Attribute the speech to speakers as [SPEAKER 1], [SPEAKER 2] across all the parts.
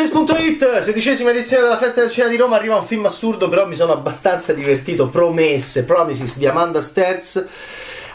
[SPEAKER 1] this.it, sedicesima edizione della festa del cinema di Roma, arriva un film assurdo, però mi sono abbastanza divertito. Promesse, Promises di Amanda Sterz,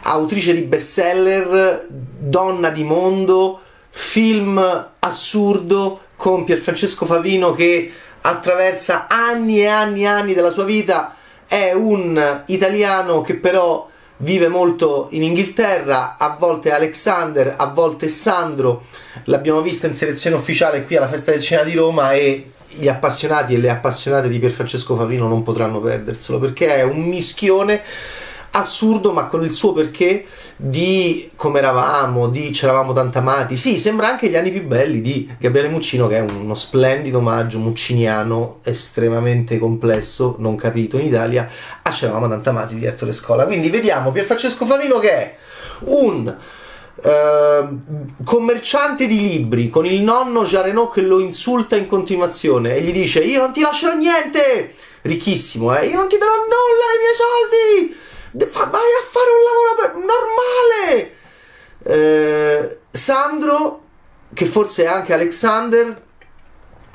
[SPEAKER 1] autrice di bestseller, donna di mondo, film assurdo con Pierfrancesco Favino che attraversa anni e anni e anni della sua vita. È un italiano che però vive molto in Inghilterra, a volte Alexander, a volte Sandro. L'abbiamo vista in selezione ufficiale qui alla Festa del Cinema di Roma e gli appassionati e le appassionate di Pierfrancesco Favino non potranno perderselo perché è un mischione assurdo ma con il suo perché di come eravamo, di c'eravamo tanto amati. Sì, sembra anche gli anni più belli di Gabriele Muccino che è uno splendido omaggio mucciniano estremamente complesso, non capito in Italia, a c'eravamo tanto amati di Ettore Scola. Quindi vediamo Pierfrancesco Favino che è un Uh, commerciante di libri con il nonno Jarenot che lo insulta in continuazione e gli dice io non ti lascerò niente ricchissimo eh io non ti darò nulla dei miei soldi vai a fare un lavoro normale. Eh, Sandro, che forse è anche Alexander,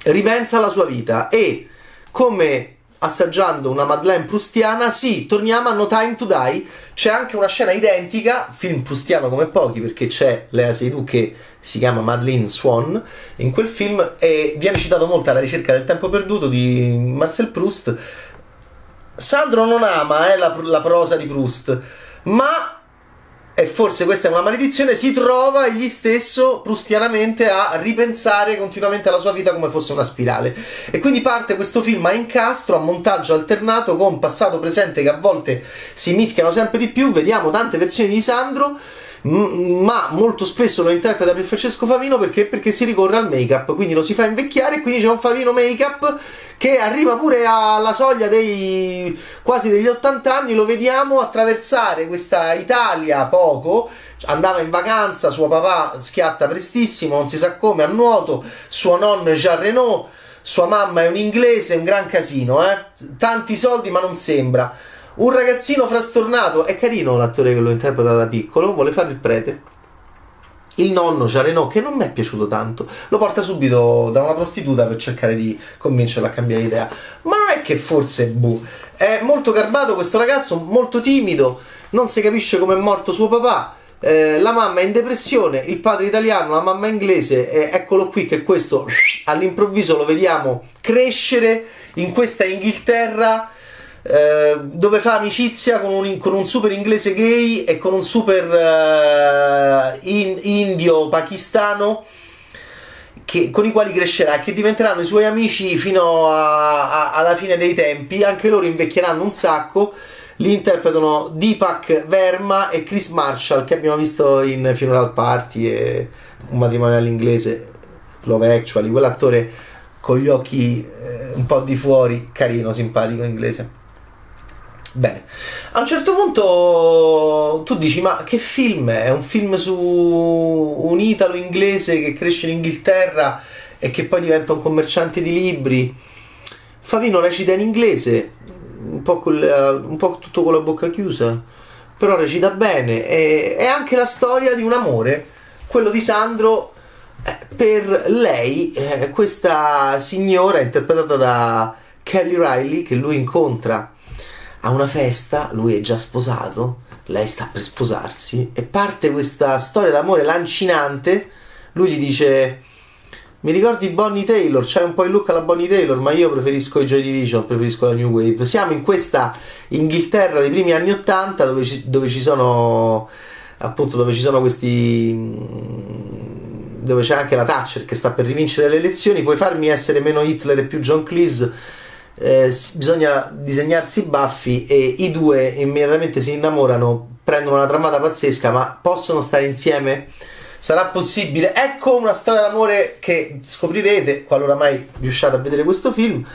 [SPEAKER 1] ripensa alla sua vita e come assaggiando una Madeleine prustiana, sì, torniamo a No Time to Die. C'è anche una scena identica, film prustiano come pochi, perché c'è Lea Seydoux che si chiama Madeleine Swan in quel film e viene citato molto alla ricerca del tempo perduto di Marcel Proust Sandro non ama eh, la, la prosa di Proust, ma e forse questa è una maledizione, si trova egli stesso prustianamente a ripensare continuamente alla sua vita come fosse una spirale. E quindi parte questo film a incastro, a montaggio alternato con passato presente che a volte si mischiano sempre di più. Vediamo tante versioni di Sandro ma molto spesso lo interpreta per Francesco Favino perché? perché si ricorre al make up quindi lo si fa invecchiare e quindi c'è un Favino make up che arriva pure alla soglia dei quasi degli 80 anni lo vediamo attraversare questa Italia poco andava in vacanza suo papà schiatta prestissimo non si sa come a nuoto suo nonno Jean Renault sua mamma è un inglese un gran casino eh? tanti soldi ma non sembra un ragazzino frastornato, è carino l'attore che lo interpreta da piccolo, vuole fare il prete. Il nonno Jareno, che non mi è piaciuto tanto, lo porta subito da una prostituta per cercare di convincerlo a cambiare idea. Ma non è che forse, buh, è molto garbato questo ragazzo, molto timido, non si capisce come è morto suo papà. Eh, la mamma è in depressione, il padre italiano, la mamma inglese, eh, eccolo qui che questo all'improvviso lo vediamo crescere in questa Inghilterra eh, dove fa amicizia con un, con un, super inglese gay e con un super uh, in, indio pakistano che, con i quali crescerà, che diventeranno i suoi amici fino a, a, alla fine dei tempi. Anche loro invecchieranno un sacco. Li interpretano Deepak Verma e Chris Marshall, che abbiamo visto in Funeral Party e un matrimonio all'inglese, Love Actually, quell'attore con gli occhi eh, un po' di fuori, carino, simpatico inglese. Bene, a un certo punto tu dici: Ma che film è? È un film su un italo inglese che cresce in Inghilterra e che poi diventa un commerciante di libri. Favino recita in inglese, un po', col, un po tutto con la bocca chiusa, però recita bene. E, è anche la storia di un amore, quello di Sandro eh, per lei, eh, questa signora interpretata da Kelly Riley che lui incontra a una festa, lui è già sposato, lei sta per sposarsi e parte questa storia d'amore lancinante. Lui gli dice: Mi ricordi Bonnie Taylor? C'è un po' il look alla Bonnie Taylor, ma io preferisco i Joy Division, preferisco la New Wave. Siamo in questa Inghilterra dei primi anni Ottanta dove ci, dove ci sono appunto dove ci sono questi dove c'è anche la Thatcher che sta per rivincere le elezioni. Puoi farmi essere meno Hitler e più John Cleese? Eh, bisogna disegnarsi i baffi e i due immediatamente si innamorano, prendono una tramata pazzesca, ma possono stare insieme? Sarà possibile? Ecco una storia d'amore che scoprirete qualora mai riusciate a vedere questo film.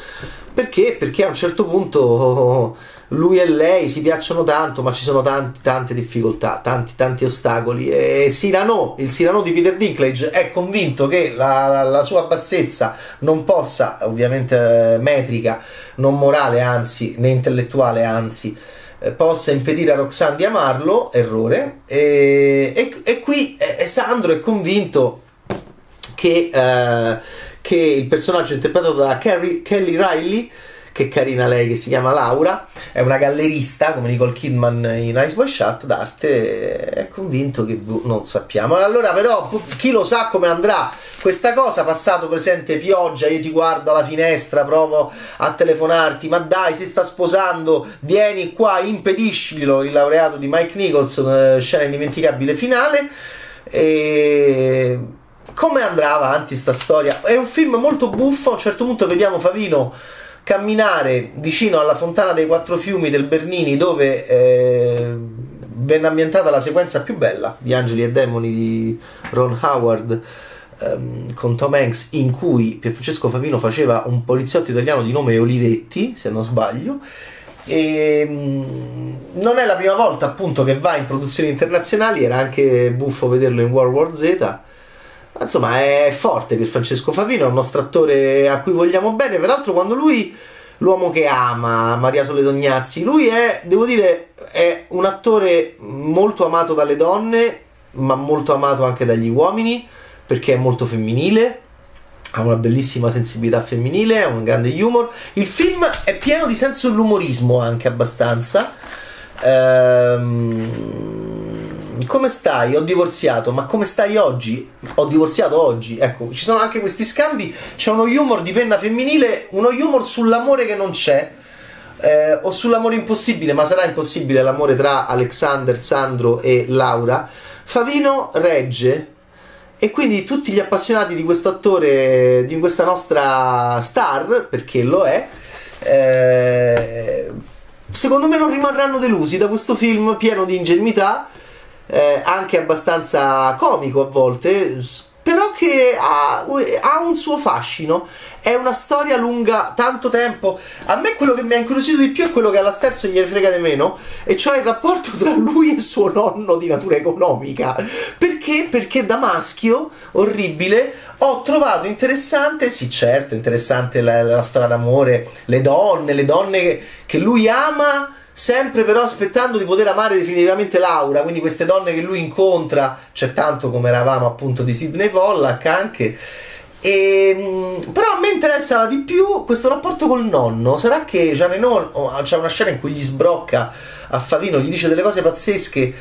[SPEAKER 1] Perché? Perché a un certo punto lui e lei si piacciono tanto, ma ci sono tanti, tante difficoltà, tanti, tanti ostacoli. E Cyrano, il Cyrano di Peter Dinklage, è convinto che la, la, la sua bassezza non possa, ovviamente eh, metrica, non morale, anzi, né intellettuale, anzi, eh, possa impedire a Roxanne di amarlo, errore. E, e, e qui eh, Sandro è convinto che. Eh, che il personaggio interpretato da Carrie, Kelly Riley che carina lei che si chiama Laura, è una gallerista come Nicole Kidman in Ice Boy Shot d'arte, è convinto che boh, non sappiamo. Allora però chi lo sa come andrà questa cosa, passato, presente, pioggia, io ti guardo alla finestra, provo a telefonarti, ma dai, si sta sposando, vieni qua, impediscilo, il laureato di Mike Nicholson, eh, scena indimenticabile finale. E come andrà avanti sta storia? È un film molto buffo, a un certo punto vediamo Favino camminare vicino alla fontana dei quattro fiumi del Bernini dove eh, venne ambientata la sequenza più bella di Angeli e Demoni di Ron Howard ehm, con Tom Hanks in cui Pierfrancesco Favino faceva un poliziotto italiano di nome Olivetti se non sbaglio. E ehm, non è la prima volta appunto che va in produzioni internazionali era anche buffo vederlo in World War Z insomma è forte per Francesco Favino, è un nostro attore a cui vogliamo bene, peraltro quando lui, l'uomo che ama, Maria Sole Dognazzi, lui è, devo dire, è un attore molto amato dalle donne, ma molto amato anche dagli uomini, perché è molto femminile, ha una bellissima sensibilità femminile, ha un grande humor. Il film è pieno di senso dell'umorismo anche abbastanza. Ehm come stai? Ho divorziato, ma come stai oggi? Ho divorziato oggi. Ecco, ci sono anche questi scambi. C'è uno humor di penna femminile, uno humor sull'amore che non c'è. Eh, o sull'amore impossibile, ma sarà impossibile l'amore tra Alexander, Sandro e Laura. Favino regge e quindi tutti gli appassionati di questo attore, di questa nostra star, perché lo è, eh, secondo me non rimarranno delusi da questo film pieno di ingenuità eh, anche abbastanza comico a volte, però che ha, ha, un suo fascino. È una storia lunga tanto tempo. A me quello che mi ha incuriosito di più è quello che alla Sterzo gli frega di meno, e cioè il rapporto tra lui e suo nonno di natura economica. Perché? Perché da maschio, orribile, ho trovato interessante, sì certo, interessante la, la storia d'amore, le donne, le donne che, che lui ama sempre però aspettando di poter amare definitivamente Laura, quindi queste donne che lui incontra, c'è tanto come eravamo appunto di Sidney Pollack anche. E, mm, però a me interessava di più questo rapporto col nonno. Sarà che Jean Reno oh, c'è una scena in cui gli sbrocca a Favino, gli dice delle cose pazzesche.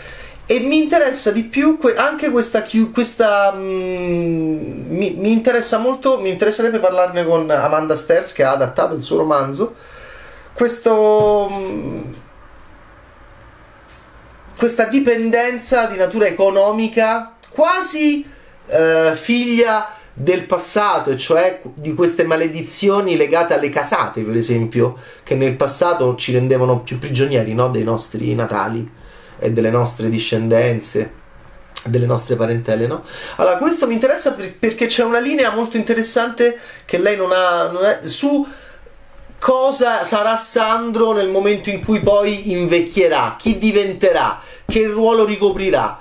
[SPEAKER 1] E mi interessa di più que- anche questa. questa mm, mi, mi, interessa molto. Mi interesserebbe parlarne con Amanda Sterz che ha adattato il suo romanzo. Questo. Mm, questa dipendenza di natura economica quasi eh, figlia del passato, cioè di queste maledizioni legate alle casate, per esempio, che nel passato ci rendevano più prigionieri no? dei nostri natali e delle nostre discendenze, delle nostre parentele. No? Allora, questo mi interessa perché c'è una linea molto interessante che lei non ha non è, su cosa sarà Sandro nel momento in cui poi invecchierà, chi diventerà, che ruolo ricoprirà.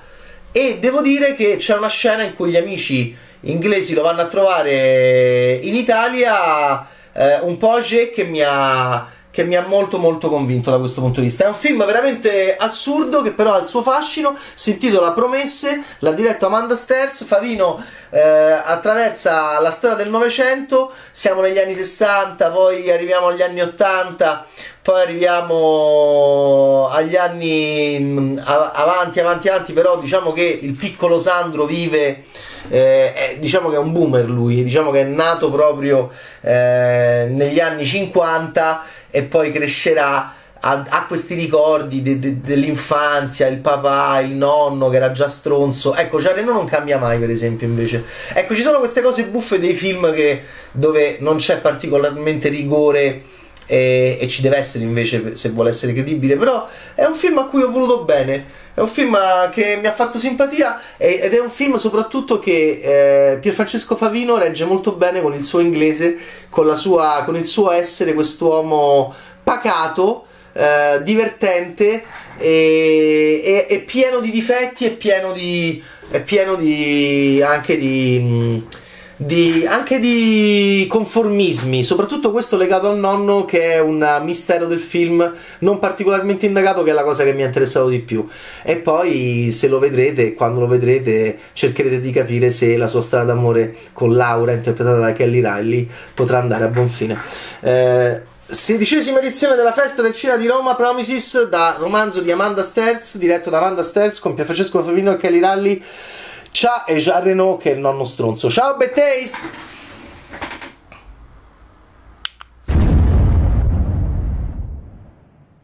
[SPEAKER 1] E devo dire che c'è una scena in cui gli amici inglesi lo vanno a trovare in Italia, eh, un po' che mi ha che mi ha molto molto convinto da questo punto di vista. È un film veramente assurdo che però ha il suo fascino, si intitola Promesse, l'ha diretto Amanda Sterz, Favino eh, attraversa la storia del Novecento, siamo negli anni 60, poi arriviamo agli anni 80, poi arriviamo agli anni mm, avanti, avanti, avanti, però diciamo che il piccolo Sandro vive... Eh, è, diciamo che è un boomer lui, diciamo che è nato proprio eh, negli anni 50 e poi crescerà ha, questi ricordi de, de, dell'infanzia, il papà, il nonno che era già stronzo. Ecco, Giareno non cambia mai, per esempio, invece. Ecco, ci sono queste cose buffe dei film che, dove non c'è particolarmente rigore e, e, ci deve essere invece se vuole essere credibile. Però è un film a cui ho voluto bene. È un film che mi ha fatto simpatia ed è un film soprattutto che eh, Pierfrancesco Favino regge molto bene con il suo inglese, con, sua, con il suo essere quest'uomo pacato, eh, divertente e, e, e, pieno di difetti e pieno di, è pieno di anche di di, anche di conformismi, soprattutto questo legato al nonno che è un mistero del film non particolarmente indagato che è la cosa che mi ha interessato di più. E poi se lo vedrete, quando lo vedrete cercherete di capire se la sua strada d'amore con Laura interpretata da Kelly Riley potrà andare a buon fine. Eh, Sedicesima edizione della festa del cinema di Roma Promises da romanzo di Amanda Sterz, diretto da Amanda Sterz con Pierfrancesco Favino e Kelly Ralli. Ciao e Jean Renault che è il nonno stronzo. Ciao, Bad Taste!